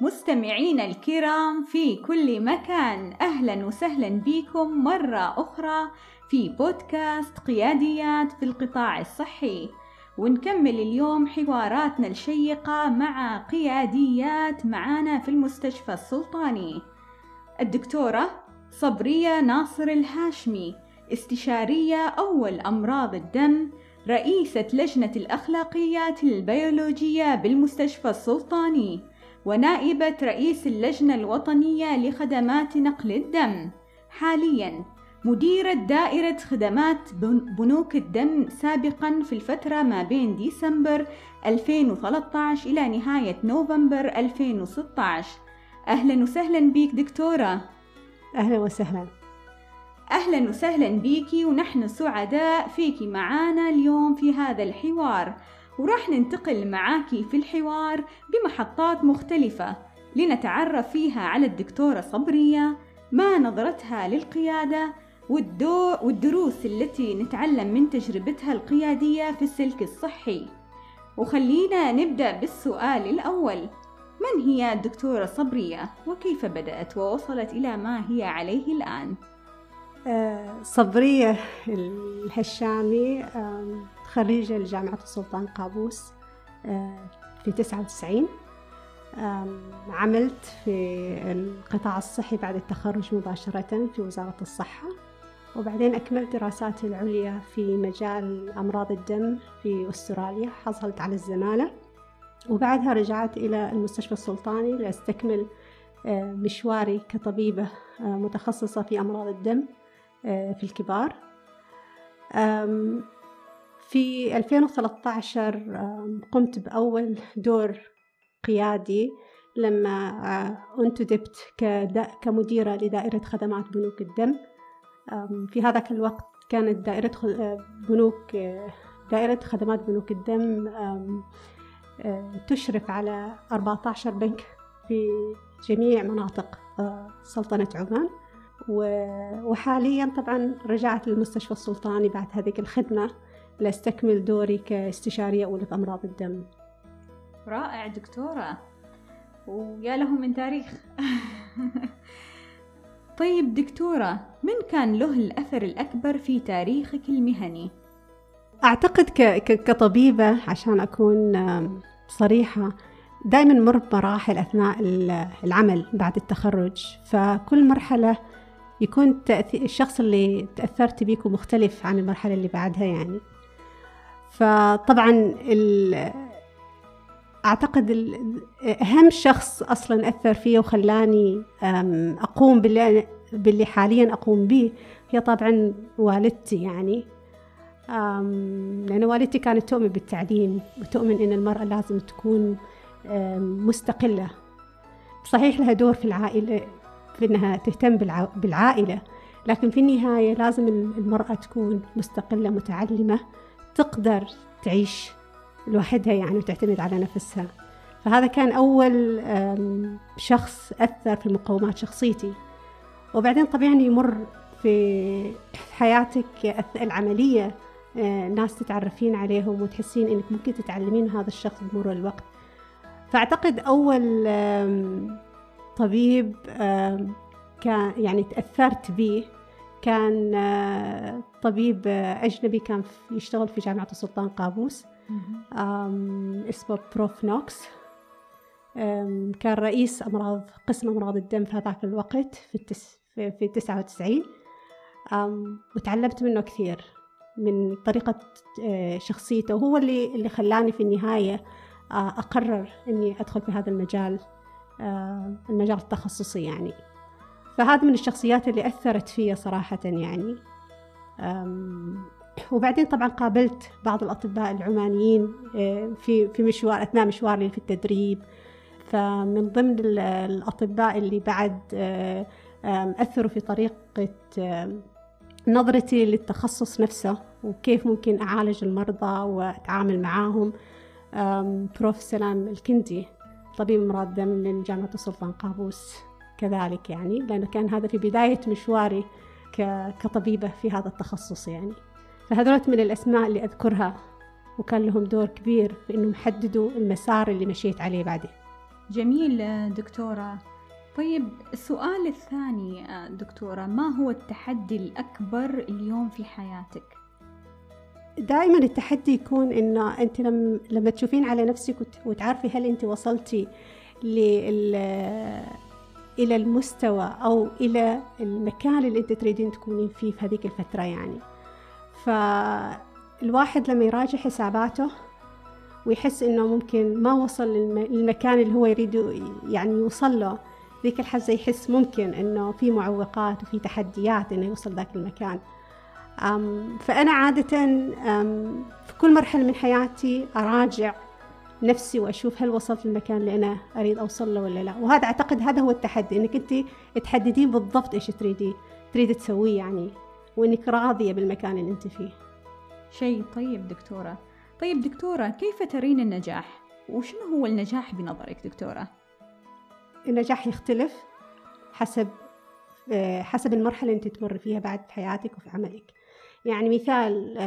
مستمعينا الكرام في كل مكان أهلا وسهلا بكم مرة أخرى في بودكاست قياديات في القطاع الصحي. ونكمل اليوم حواراتنا الشيقة مع قياديات معانا في المستشفى السلطاني. الدكتورة صبرية ناصر الهاشمي استشارية أول أمراض الدم رئيسة لجنة الأخلاقيات البيولوجية بالمستشفى السلطاني. ونائبة رئيس اللجنة الوطنية لخدمات نقل الدم. حاليا مديرة دائرة خدمات بنوك الدم سابقا في الفترة ما بين ديسمبر 2013 إلى نهاية نوفمبر 2016 أهلا وسهلا بيك دكتورة. أهلا وسهلا. أهلا وسهلا بيكي ونحن سعداء فيكي معانا اليوم في هذا الحوار. وراح ننتقل معاكي في الحوار بمحطات مختلفة لنتعرف فيها على الدكتورة صبرية ما نظرتها للقيادة والدو والدروس التي نتعلم من تجربتها القيادية في السلك الصحي. وخلينا نبدأ بالسؤال الأول. من هي الدكتورة صبرية؟ وكيف بدأت؟ ووصلت إلى ما هي عليه الآن؟ آه، صبرية الهشامي خريجة لجامعة السلطان قابوس آه، في تسعة وتسعين. عملت في القطاع الصحي بعد التخرج مباشرة في وزارة الصحة. وبعدين أكملت دراساتي العليا في مجال أمراض الدم في أستراليا حصلت على الزمالة. وبعدها رجعت إلى المستشفى السلطاني لأستكمل آه، مشواري كطبيبة متخصصة في أمراض الدم آه، في الكبار. في 2013 قمت بأول دور قيادي لما آه، انتدبت كمديرة لدائرة خدمات بنوك الدم. في هذاك الوقت كانت دائرة آه، بنوك دائرة خدمات بنوك الدم تشرف على 14 بنك في جميع مناطق سلطنة عمان. وحاليا طبعا رجعت للمستشفى السلطاني بعد هذه الخدمة. لأستكمل دوري كاستشارية أولى في أمراض الدم. رائع دكتورة ويا له من تاريخ. طيب دكتورة من كان له الأثر الأكبر في تاريخك المهني؟ أعتقد كطبيبة عشان أكون صريحة دائما مر بمراحل أثناء العمل بعد التخرج. فكل مرحلة يكون الشخص اللي تأثرت بيكو مختلف عن المرحلة اللي بعدها يعني. فطبعا ال... أهم شخص أصلا أثر فيه وخلاني أقوم باللي, باللي حاليا أقوم به هي طبعا والدتي يعني. لأن والدتي كانت تؤمن بالتعليم وتؤمن أن المرأة لازم تكون مستقلة. صحيح لها دور في العائلة في إنها تهتم بالعائلة لكن في النهاية لازم المرأة تكون مستقلة متعلمة. تقدر تعيش لوحدها يعني وتعتمد على نفسها. فهذا كان أول شخص أثر في مقومات شخصيتي. وبعدين طبيعي يمر في حياتك العملية آه، ناس تتعرفين عليهم وتحسين إنك ممكن تتعلمين هذا الشخص بمرور الوقت. فأعتقد أول طبيب كان يعني تأثرت به كان آه، طبيب آه، أجنبي كان يشتغل في جامعة السلطان قابوس. اسمه Prof نوكس. كان رئيس أمراض قسم أمراض الدم في هذاك الوقت في التس في تسعة وتسعين. وتعلمت منه كثير من طريقة آه، شخصيته. وهو اللي اللي خلاني في النهاية أقرر إني أدخل في هذا المجال المجال التخصصي يعني. فهذا من الشخصيات اللي أثرت فيا صراحة يعني. وبعدين طبعا قابلت بعض الأطباء العمانيين آه، في في مشوار أثناء مشواري في التدريب. فمن ضمن الأطباء اللي بعد آه، أثروا في طريقة نظرتي للتخصص نفسه وكيف ممكن أعالج المرضى وأتعامل معاهم. بروف سلام الكندي طبيب أمراض دم من جامعة السلطان قابوس. كذلك يعني لأنه كان هذا في بداية مشواري كطبيبة في هذا التخصص يعني. فهذول من الأسماء اللي أذكرها وكان لهم دور كبير في إنهم حددوا المسار اللي مشيت عليه بعدين. جميل دكتورة. طيب السؤال الثاني دكتورة ما هو التحدي الأكبر اليوم في حياتك؟ دائما التحدي يكون إنه أنت لما تشوفين على نفسك وتعرفي هل أنت وصلتي إلى المستوى أو إلى المكان اللي أنت تريدين تكونين فيه في هذيك الفترة يعني. فالواحد لما يراجع حساباته ويحس إنه ممكن ما وصل للمكان اللي هو يريد يعني يوصل له ذيك الحزة يحس ممكن إنه في معوقات وفي تحديات إنه يوصل ذاك المكان. فأنا عادة في كل مرحلة من حياتي أراجع نفسي وأشوف هل وصلت للمكان اللي أنا أريد أوصل له ولا لا وهذا أعتقد هذا هو التحدي إنك أنت تحددين بالضبط إيش تريدي تريد تسويه يعني وإنك راضية بالمكان اللي أنت فيه شيء طيب دكتورة طيب دكتورة كيف ترين النجاح؟ وشنو هو النجاح بنظرك دكتورة؟ النجاح يختلف حسب آه، حسب المرحلة اللي أنت تمر فيها بعد في حياتك وفي عملك يعني مثال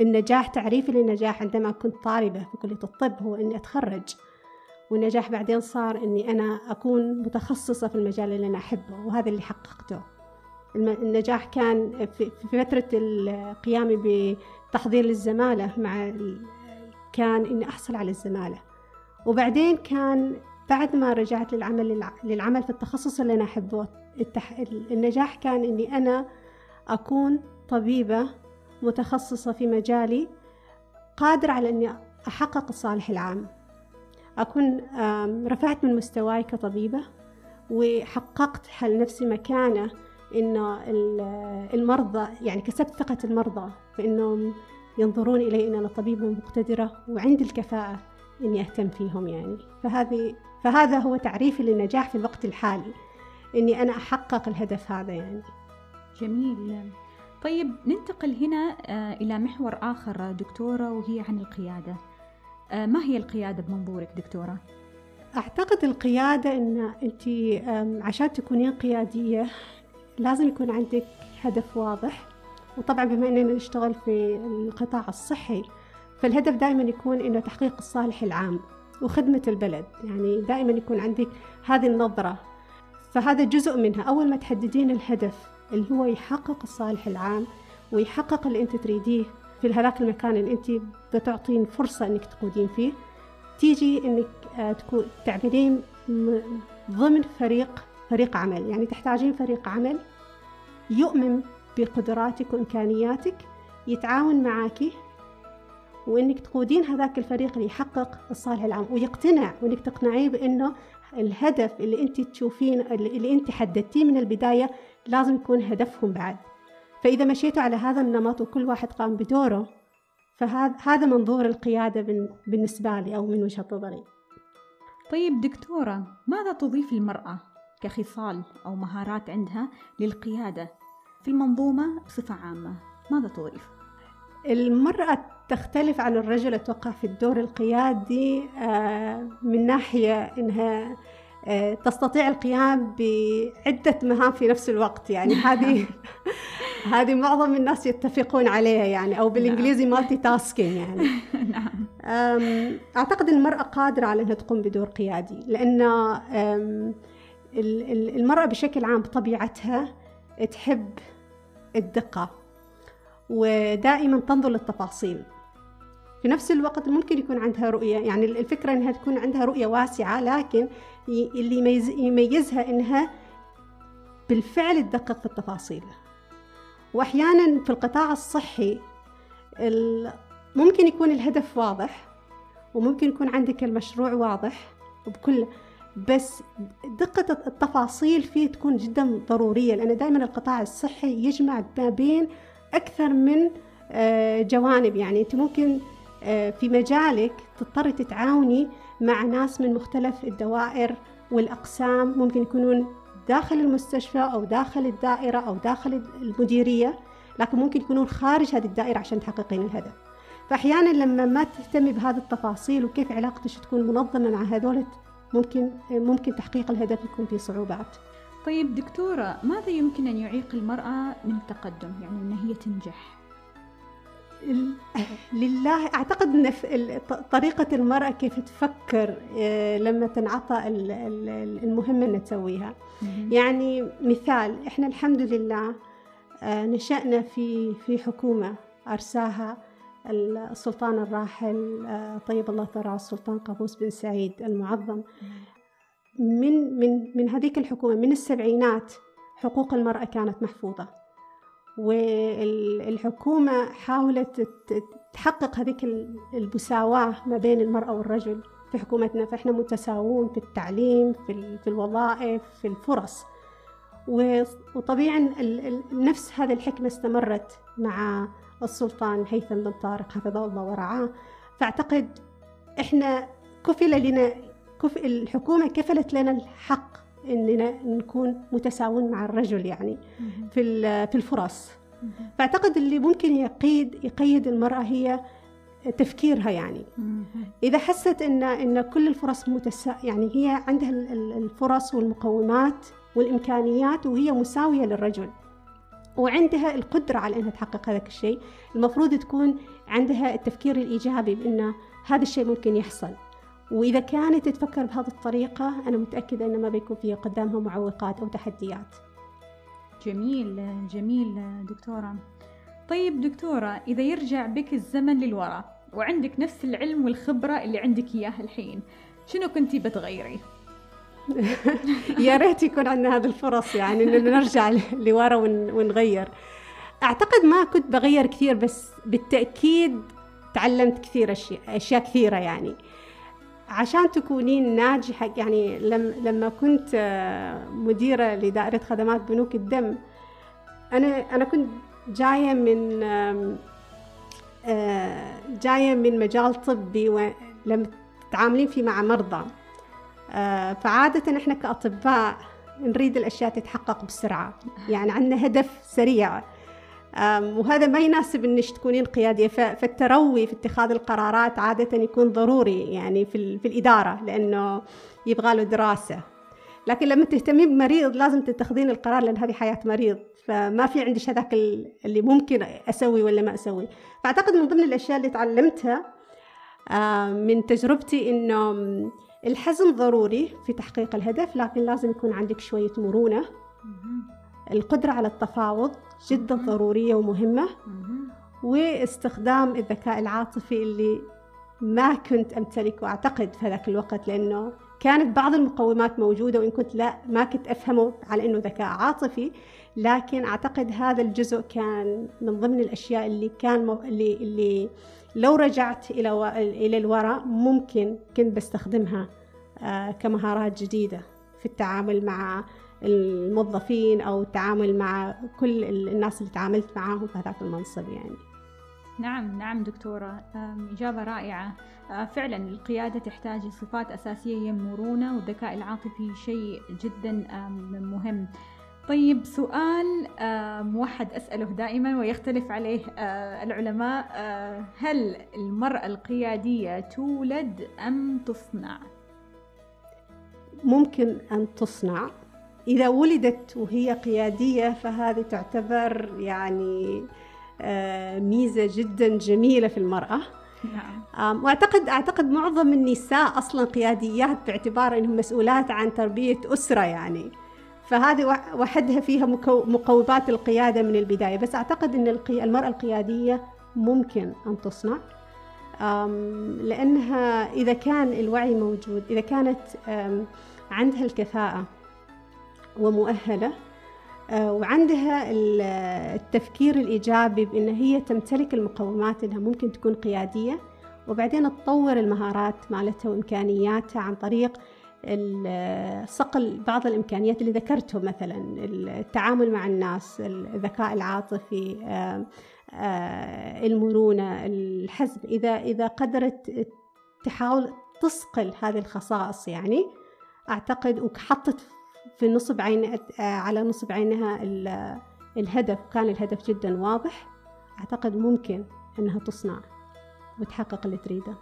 النجاح تعريفي للنجاح عندما كنت طالبة في كلية الطب هو إني أتخرج. والنجاح بعدين صار إني أنا أكون متخصصة في المجال اللي أنا أحبه وهذا اللي حققته. النجاح كان في فترة قيامي بتحضير للزمالة مع كان إني أحصل على الزمالة. وبعدين كان بعد ما رجعت للعمل للعمل في التخصص اللي أنا أحبه النجاح كان إني أنا أكون طبيبة متخصصة في مجالي قادرة على أني أحقق الصالح العام. أكون رفعت من مستواي كطبيبة وحققت لنفسي مكانة إنه المرضى يعني كسبت ثقة المرضى بأنهم ينظرون إلي أن أنا طبيبة مقتدرة وعندي الكفاءة إني أهتم فيهم يعني. فهذه فهذا هو تعريفي للنجاح في الوقت الحالي إني أنا أحقق الهدف هذا يعني. جميل. طيب ننتقل هنا آه، إلى محور آخر دكتورة وهي عن القيادة. آه، ما هي القيادة بمنظورك دكتورة؟ أعتقد القيادة أن أنت عشان تكونين قيادية لازم يكون عندك هدف واضح. وطبعا بما أننا نشتغل في القطاع الصحي فالهدف دائما يكون أنه تحقيق الصالح العام وخدمة البلد. يعني دائما يكون عندك هذه النظرة. فهذا جزء منها. أول ما تحددين الهدف اللي هو يحقق الصالح العام ويحقق اللي أنت تريديه في هذاك المكان اللي أنت بتعطين فرصة إنك تقودين فيه تيجي إنك آه، تكون تعملين ضمن فريق فريق عمل. يعني تحتاجين فريق عمل يؤمن بقدراتك وإمكانياتك يتعاون معك وإنك تقودين هذاك الفريق اللي يحقق الصالح العام ويقتنع وإنك تقنعيه بإنه الهدف اللي انت تشوفين اللي انت حددتيه من البداية لازم يكون هدفهم بعد. فإذا مشيتوا على هذا النمط وكل واحد قام بدوره فهذا هذا منظور القيادة بالنسبة لي أو من وجهة نظري. طيب دكتورة ماذا تضيف المرأة كخصال أو مهارات عندها للقيادة في المنظومة بصفة عامة؟ ماذا تضيف؟ المرأة تختلف عن الرجل أتوقع في الدور القيادي آه، من ناحية إنها آه، تستطيع القيام بعدة مهام في نفس الوقت. يعني هذه هذه معظم الناس يتفقون عليها يعني أو بالإنجليزي مالتي تاسكينج يعني. نعم. أعتقد المرأة قادرة على أنها تقوم بدور قيادي لأن المرأة بشكل عام بطبيعتها تحب الدقة ودائما تنظر للتفاصيل. في نفس الوقت ممكن يكون عندها رؤية يعني الفكرة أنها تكون عندها رؤية واسعة لكن اللي يميز يميزها أنها بالفعل تدقق في التفاصيل. وأحيانا في القطاع الصحي ممكن يكون الهدف واضح وممكن يكون عندك المشروع واضح وبكل بس دقة التفاصيل فيه تكون جدا ضرورية لأن دائما القطاع الصحي يجمع ما بين أكثر من آه، جوانب. يعني أنت ممكن في مجالك تضطري تتعاوني مع ناس من مختلف الدوائر والأقسام ممكن يكونون داخل المستشفى أو داخل الدائرة أو داخل المديرية لكن ممكن يكونون خارج هذه الدائرة عشان تحققين الهدف. فأحيانا لما ما تهتمي بهذه التفاصيل وكيف علاقتك تكون منظمة مع هذول ممكن ممكن تحقيق الهدف يكون فيه صعوبات. طيب دكتورة ماذا يمكن أن يعيق المرأة من التقدم يعني أن هي تنجح؟ لله. أعتقد إن طريقة المرأة كيف تفكر آه، لما تنعطى المهمه اللي تسويها. يعني مثال إحنا الحمد لله آه، نشأنا في في حكومة أرساها السلطان الراحل آه، طيب الله ثراه السلطان قابوس بن سعيد المعظم. من من من هذيك الحكومة من السبعينات حقوق المرأة كانت محفوظة. والحكومة حاولت تحقق هذيك المساواة ما بين المرأة والرجل في حكومتنا. فإحنا متساوون في التعليم في, الوظائف في الفرص. وطبيعا نفس هذه الحكمة استمرت مع السلطان هيثم بن طارق حفظه الله ورعاه. فأعتقد إحنا كفل لنا كف الحكومة كفلت لنا الحق اننا نكون متساوون مع الرجل يعني في في الفرص. فأعتقد اللي ممكن يقيد يقيد المرأة هي تفكيرها يعني. إذا حست إن إن كل الفرص متسا يعني هي عندها الفرص والمقومات والإمكانيات وهي مساوية للرجل. وعندها القدرة على إنها تحقق هذا الشيء. المفروض تكون عندها التفكير الإيجابي بإن هذا الشيء ممكن يحصل. وإذا كانت تفكر بهذه الطريقة أنا متأكدة أنه ما بيكون في قدامها معوقات أو تحديات. جميل جميل دكتورة. طيب دكتورة إذا يرجع بك الزمن للوراء وعندك نفس العلم والخبرة اللي عندك إياه الحين شنو كنتي بتغيري؟ يا ريت يكون عندنا هذه الفرص يعني إنه نرجع لورا ونغير. أعتقد ما كنت بغير كثير بس بالتأكيد تعلمت كثير أشياء أشياء كثيرة يعني. عشان تكونين ناجحة يعني لما كنت آه، مديرة لدائرة خدمات بنوك الدم أنا أنا كنت جاية من آه، جاية من مجال طبي ولما تتعاملين فيه مع مرضى. آه، فعادة إحنا كأطباء نريد الأشياء تتحقق بسرعة. يعني عندنا هدف سريع. وهذا ما يناسب إنك تكونين قيادية. فالتروي في اتخاذ القرارات عادة يكون ضروري يعني في, في الإدارة لأنه يبغى له دراسة. لكن لما تهتمين بمريض لازم تتخذين القرار لأن هذه حياة مريض فما في عندي هذاك اللي ممكن أسوي ولا ما أسوي. فأعتقد من ضمن الأشياء اللي تعلمتها من تجربتي إنه الحزم ضروري في تحقيق الهدف لكن لازم يكون عندك شوية مرونة. القدرة على التفاوض جدا ضرورية ومهمة. واستخدام الذكاء العاطفي اللي ما كنت أمتلكه أعتقد في ذاك الوقت لأنه كانت بعض المقومات موجودة وإن كنت لا ما كنت أفهمه على أنه ذكاء عاطفي. لكن أعتقد هذا الجزء كان من ضمن الأشياء اللي كان مو... اللي اللي لو رجعت إلى و... إلى الوراء ممكن كنت بستخدمها آه كمهارات جديدة في التعامل مع الموظفين أو التعامل مع كل الناس اللي تعاملت معاهم في هذاك المنصب يعني. نعم نعم دكتورة. إجابة رائعة. أه، فعلا القيادة تحتاج صفات أساسية هي المرونة والذكاء العاطفي شيء جدا مهم. طيب سؤال موحد أسأله دائما ويختلف عليه أه، العلماء. أه، هل المرأة القيادية تولد أم تصنع؟ ممكن أن تصنع. إذا ولدت وهي قيادية فهذه تعتبر يعني آه، ميزة جدا جميلة في المرأة. نعم. وأعتقد أعتقد معظم النساء أصلا قياديات باعتبار إنهم مسؤولات عن تربية أسرة يعني. فهذه وحدها فيها مقومات القيادة من البداية. بس أعتقد إن المرأة القيادية ممكن أن تصنع. لأنها إذا كان الوعي موجود إذا كانت عندها الكفاءة ومؤهلة آه، وعندها التفكير الإيجابي بأن هي تمتلك المقومات أنها ممكن تكون قيادية وبعدين تطور المهارات مالتها وإمكانياتها عن طريق صقل بعض الإمكانيات اللي ذكرته مثلا التعامل مع الناس الذكاء العاطفي آه، المرونة الحزم إذا إذا قدرت تحاول تصقل هذه الخصائص يعني أعتقد وحطت في نصب عين على نصب عينها الهدف. كان الهدف جدا واضح. أعتقد ممكن أنها تصنع وتحقق اللي تريده.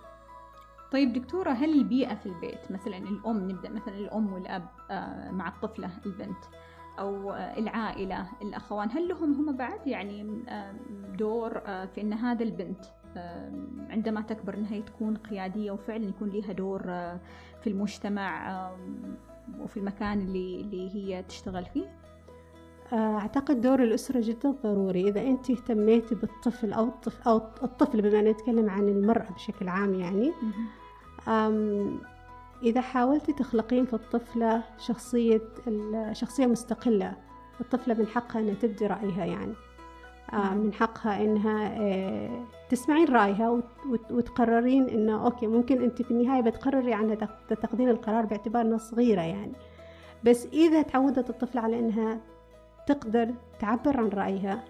طيب دكتورة هل البيئة في البيت مثلا الأم نبدأ مثلا الأم والأب آه، مع الطفلة البنت أو العائلة الأخوان هل لهم هم بعد؟ يعني دور في أن هذا البنت عندما تكبر أنها تكون قيادية وفعلا يكون لها دور في المجتمع وفي المكان اللي, اللي هي تشتغل فيه؟ أعتقد دور الأسرة جدا ضروري. إذا أنت اهتميتي بالطفل أو الطفل أو الطفل بما نتكلم عن المرأة بشكل عام يعني. إذا حاولتي تخلقين في الطفلة شخصية شخصية مستقلة الطفلة من حقها أنها تبدي رأيها يعني. من حقها إنها آه، تسمعين رأيها وتقررين إنه أوكي ممكن أنت في النهاية بتقرري عنها تاخذين القرار باعتبار إنها صغيرة يعني. بس إذا تعودت الطفله على إنها تقدر تعبر عن رأيها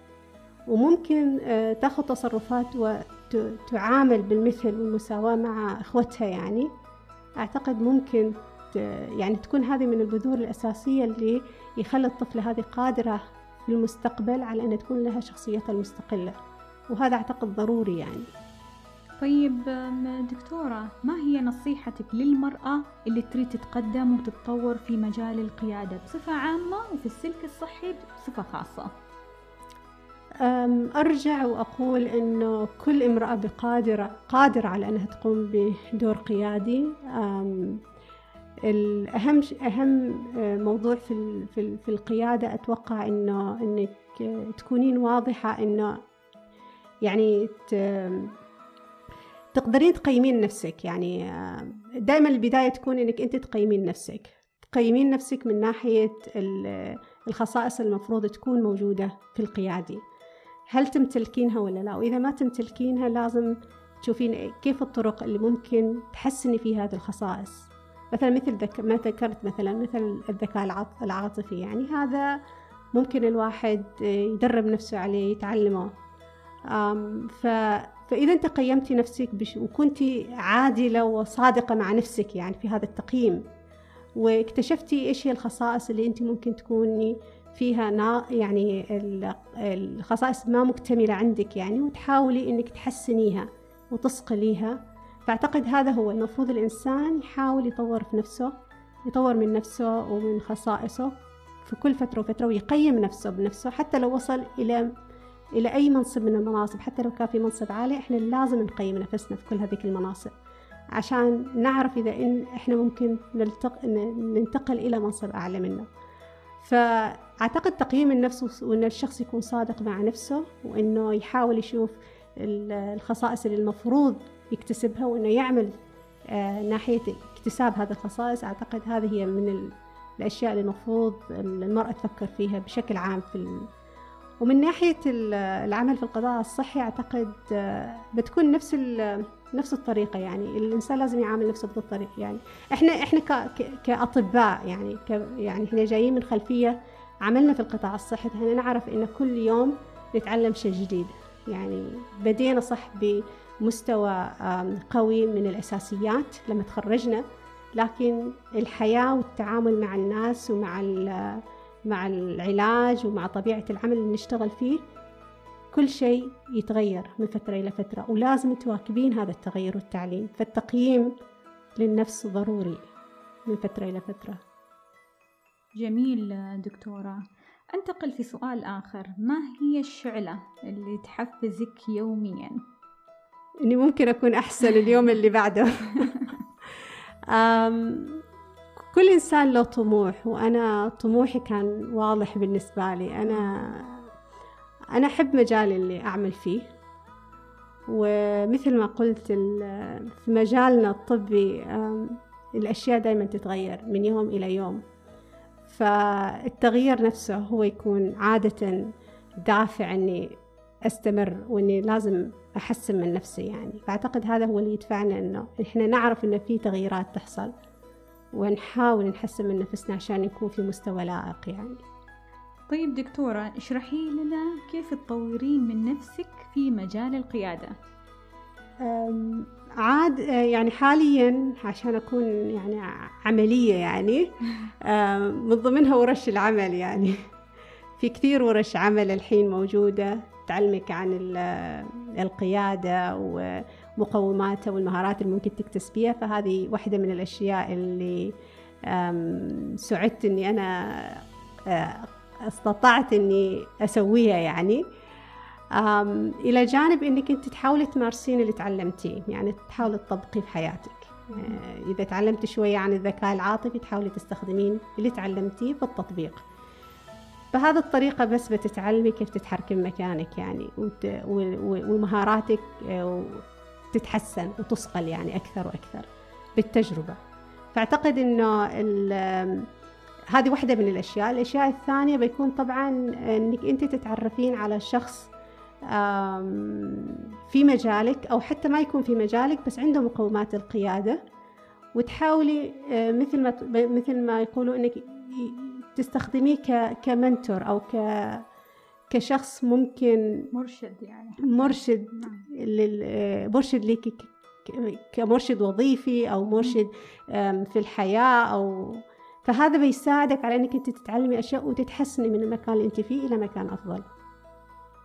وممكن آه، تاخذ تصرفات وتعامل بالمثل والمساواة مع إخوتها يعني أعتقد ممكن يعني تكون هذه من البذور الأساسية اللي يخلي الطفله هذه قادرة في المستقبل على أن تكون لها شخصيتها المستقلة. وهذا أعتقد ضروري يعني. طيب دكتورة ما هي نصيحتك للمرأة اللي تريد تتقدم وتتطور في مجال القيادة بصفة عامة وفي السلك الصحي بصفة خاصة؟ أرجع وأقول أنه كل امرأة بقادرة قادرة على أنها تقوم بدور قيادي. الأهم أهم آه، موضوع في في القيادة أتوقع إنه إنك تكونين واضحة إنه يعني تقدرين تقيمين نفسك. يعني آه، دائما البداية تكون إنك أنت تقيمين نفسك. تقيمين نفسك من ناحية الخصائص المفروض تكون موجودة في القيادي هل تمتلكينها ولا لا؟ وإذا ما تمتلكينها لازم تشوفين كيف الطرق اللي ممكن تحسني فيها هذه الخصائص. مثلا مثل ذك... ما ذكرت مثلا مثل الذكاء العاطفي يعني هذا ممكن الواحد يدرب نفسه عليه يتعلمه. ف... فإذا أنت قيمتي نفسك بش... وكنتي عادلة وصادقة مع نفسك يعني في هذا التقييم واكتشفتي إيش هي الخصائص اللي أنت ممكن تكوني فيها نا يعني الخصائص ما مكتملة عندك يعني وتحاولي إنك تحسنيها وتصقليها. فأعتقد هذا هو المفروض الإنسان يحاول يطور في نفسه يطور من نفسه ومن خصائصه في كل فترة وفترة ويقيم نفسه بنفسه حتى لو وصل إلى إلى أي منصب من المناصب حتى لو كان في منصب عالي إحنا لازم نقيم نفسنا في كل هذيك المناصب عشان نعرف إذا إن إحنا ممكن نلتق... ننتقل إلى منصب أعلى منه. فأعتقد تقييم النفس وإن الشخص يكون صادق مع نفسه وإنه يحاول يشوف الخصائص اللي المفروض يكتسبها وإنه يعمل آه، ناحية اكتساب هذه الخصائص. أعتقد هذه هي من الأشياء اللي المفروض المرأة تفكر فيها بشكل عام في. ومن ناحية العمل في القضاء الصحي أعتقد آه، بتكون نفس نفس الطريقة يعني. الإنسان لازم يعامل نفسه بهذه الطريقة يعني. إحنا إحنا كأطباء يعني يعني إحنا جايين من خلفية عملنا في القطاع الصحي. إحنا نعرف إن كل يوم نتعلم شيء جديد يعني. بدينا صح مستوى قوي من الأساسيات لما تخرجنا. لكن الحياة والتعامل مع الناس ومع مع العلاج ومع طبيعة العمل اللي نشتغل فيه كل شيء يتغير من فترة إلى فترة ولازم تواكبين هذا التغير والتعليم. فالتقييم للنفس ضروري من فترة إلى فترة. جميل دكتورة. أنتقل في سؤال آخر. ما هي الشعلة اللي تحفزك يومياً؟ إني ممكن أكون أحسن اليوم اللي بعده. كل إنسان له طموح وأنا طموحي كان واضح بالنسبة لي. أنا أنا أحب مجالي اللي أعمل فيه. ومثل ما قلت في مجالنا الطبي الأشياء دائما تتغير من يوم إلى يوم. فالتغيير نفسه هو يكون عادة دافع إني أستمر وإني لازم أحسن من نفسي يعني. فأعتقد هذا هو اللي يدفعنا إنه إحنا نعرف إنه في تغييرات تحصل ونحاول نحسن من نفسنا عشان نكون في مستوى لائق يعني. طيب دكتورة اشرحي لنا كيف تطورين من نفسك في مجال القيادة؟ عاد يعني حاليا عشان أكون يعني عملية يعني من ضمنها ورش العمل يعني. في كثير ورش عمل الحين موجودة. تعلمك عن القيادة ومقوماتها والمهارات اللي ممكن تكتسبيها فهذه واحدة من الأشياء اللي سعدت أني أنا استطعت إني أسويها يعني. إلى جانب إنك أنت تحاولي تمارسين اللي تعلمتيه يعني تحاولي تطبقيه في حياتك. آه، إذا تعلمت شوية عن الذكاء العاطفي تحاولي تستخدمين اللي تعلمتيه في التطبيق. بهذه الطريقة بس بتتعلمي كيف تتحركي مكانك يعني ومهاراتك آه، تتحسن وتصقل يعني أكثر وأكثر بالتجربة. فأعتقد إنه هذه واحدة من الأشياء. الأشياء الثانية بيكون طبعا إنك أنت تتعرفين على شخص في مجالك أو حتى ما يكون في مجالك بس عنده مقومات القيادة وتحاولي آه، مثل ما مثل ما يقولوا إنك تستخدميه كمنتور أو ك كشخص ممكن مرشد يعني. مرشد نعم. لل آه، مرشد لك كمرشد وظيفي أو مرشد في الحياة أو فهذا بيساعدك على إنك أنت تتعلمي أشياء وتتحسني من المكان اللي أنت فيه إلى مكان أفضل.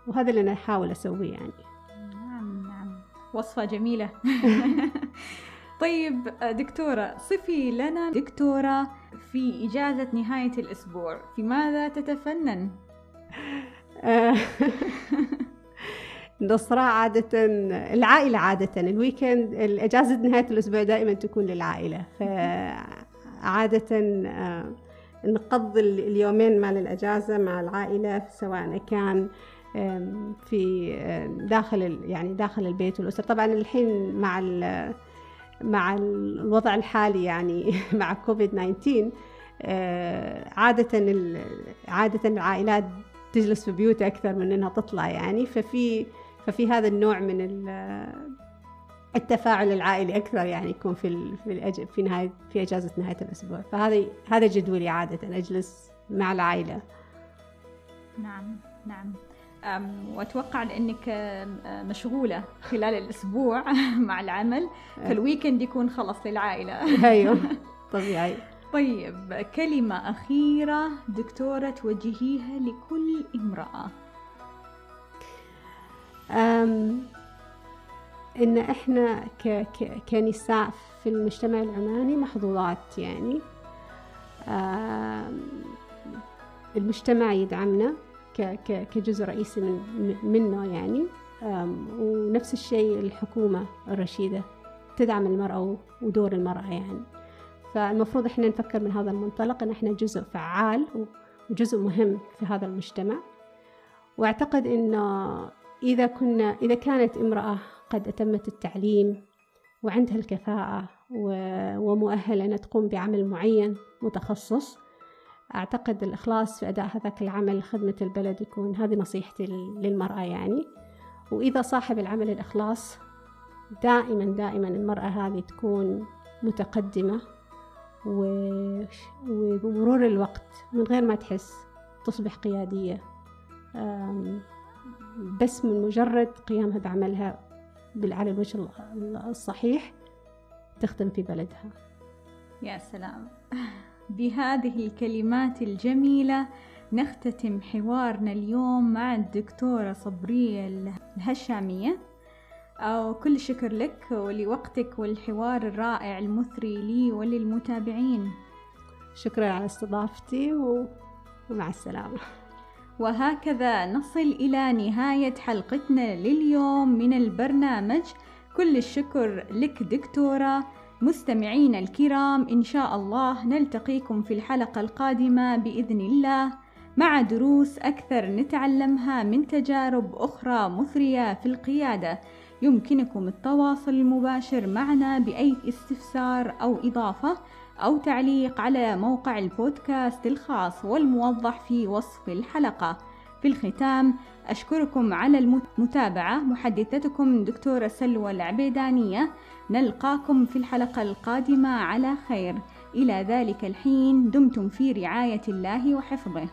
وهذا اللي أنا أحاول أسويه يعني. نعم نعم. وصفة جميلة. طيب دكتورة صفي لنا دكتورة في إجازة نهاية الأسبوع في ماذا تتفنن؟ الصراحة عادة العائلة عادة الويكند الإجازة نهاية الأسبوع دائما تكون للعائلة فعادة آه، نقضي اليومين مال الأجازة مع العائلة سواء كان في داخل يعني داخل البيت والأسرة طبعا الحين مع مع الوضع الحالي يعني مع كوفيد 19 آه، عادة عادة العائلات تجلس في بيوتها أكثر من إنها تطلع يعني ففي ففي هذا النوع من التفاعل العائلي أكثر يعني يكون في في في نهاية في إجازة نهاية الأسبوع. فهذا هذا جدولي عادة أجلس مع العائلة. نعم نعم. وأتوقع لأنك مشغولة خلال الأسبوع مع العمل إيه. فالويكند يكون خلص للعائلة. أيوه طبيعي. طيب كلمة أخيرة دكتورة توجهيها لكل امرأة. أم إن إحنا ك ك كنساء في المجتمع العماني محظوظات يعني. المجتمع يدعمنا. كجزء رئيسي من منه يعني. ونفس الشيء الحكومة الرشيدة تدعم المرأة ودور المرأة يعني. فالمفروض إحنا نفكر من هذا المنطلق إن إحنا جزء فعال وجزء مهم في هذا المجتمع. وأعتقد انه إذا كنا إذا كانت امرأة قد أتمت التعليم وعندها الكفاءة ومؤهلة أن تقوم بعمل معين متخصص أعتقد الإخلاص في أداء هذاك العمل لخدمة البلد يكون هذه نصيحتي للمرأة يعني. وإذا صاحب العمل الإخلاص دائما دائما المرأة هذه تكون متقدمة وبمرور الوقت من غير ما تحس تصبح قيادية. بس من مجرد قيامها بعملها على الوجه الصحيح تخدم في بلدها. يا سلام. بهذه الكلمات الجميلة نختتم حوارنا اليوم مع الدكتورة صبرية الهشامية. أو كل شكر لك ولوقتك والحوار الرائع المثري لي وللمتابعين. شكرا على استضافتي ومع السلامة. وهكذا نصل إلى نهاية حلقتنا لليوم من البرنامج. كل الشكر لك دكتورة. مستمعين الكرام إن شاء الله نلتقيكم في الحلقة القادمة بإذن الله. مع دروس أكثر نتعلمها من تجارب أخرى مثرية في القيادة. يمكنكم التواصل المباشر معنا بأي استفسار أو إضافة أو تعليق على موقع البودكاست الخاص والموضح في وصف الحلقة. في الختام أشكركم على المتابعة. محدثتكم دكتورة سلوى العبيدانية. نلقاكم في الحلقة القادمة على خير. إلى ذلك الحين دمتم في رعاية الله وحفظه.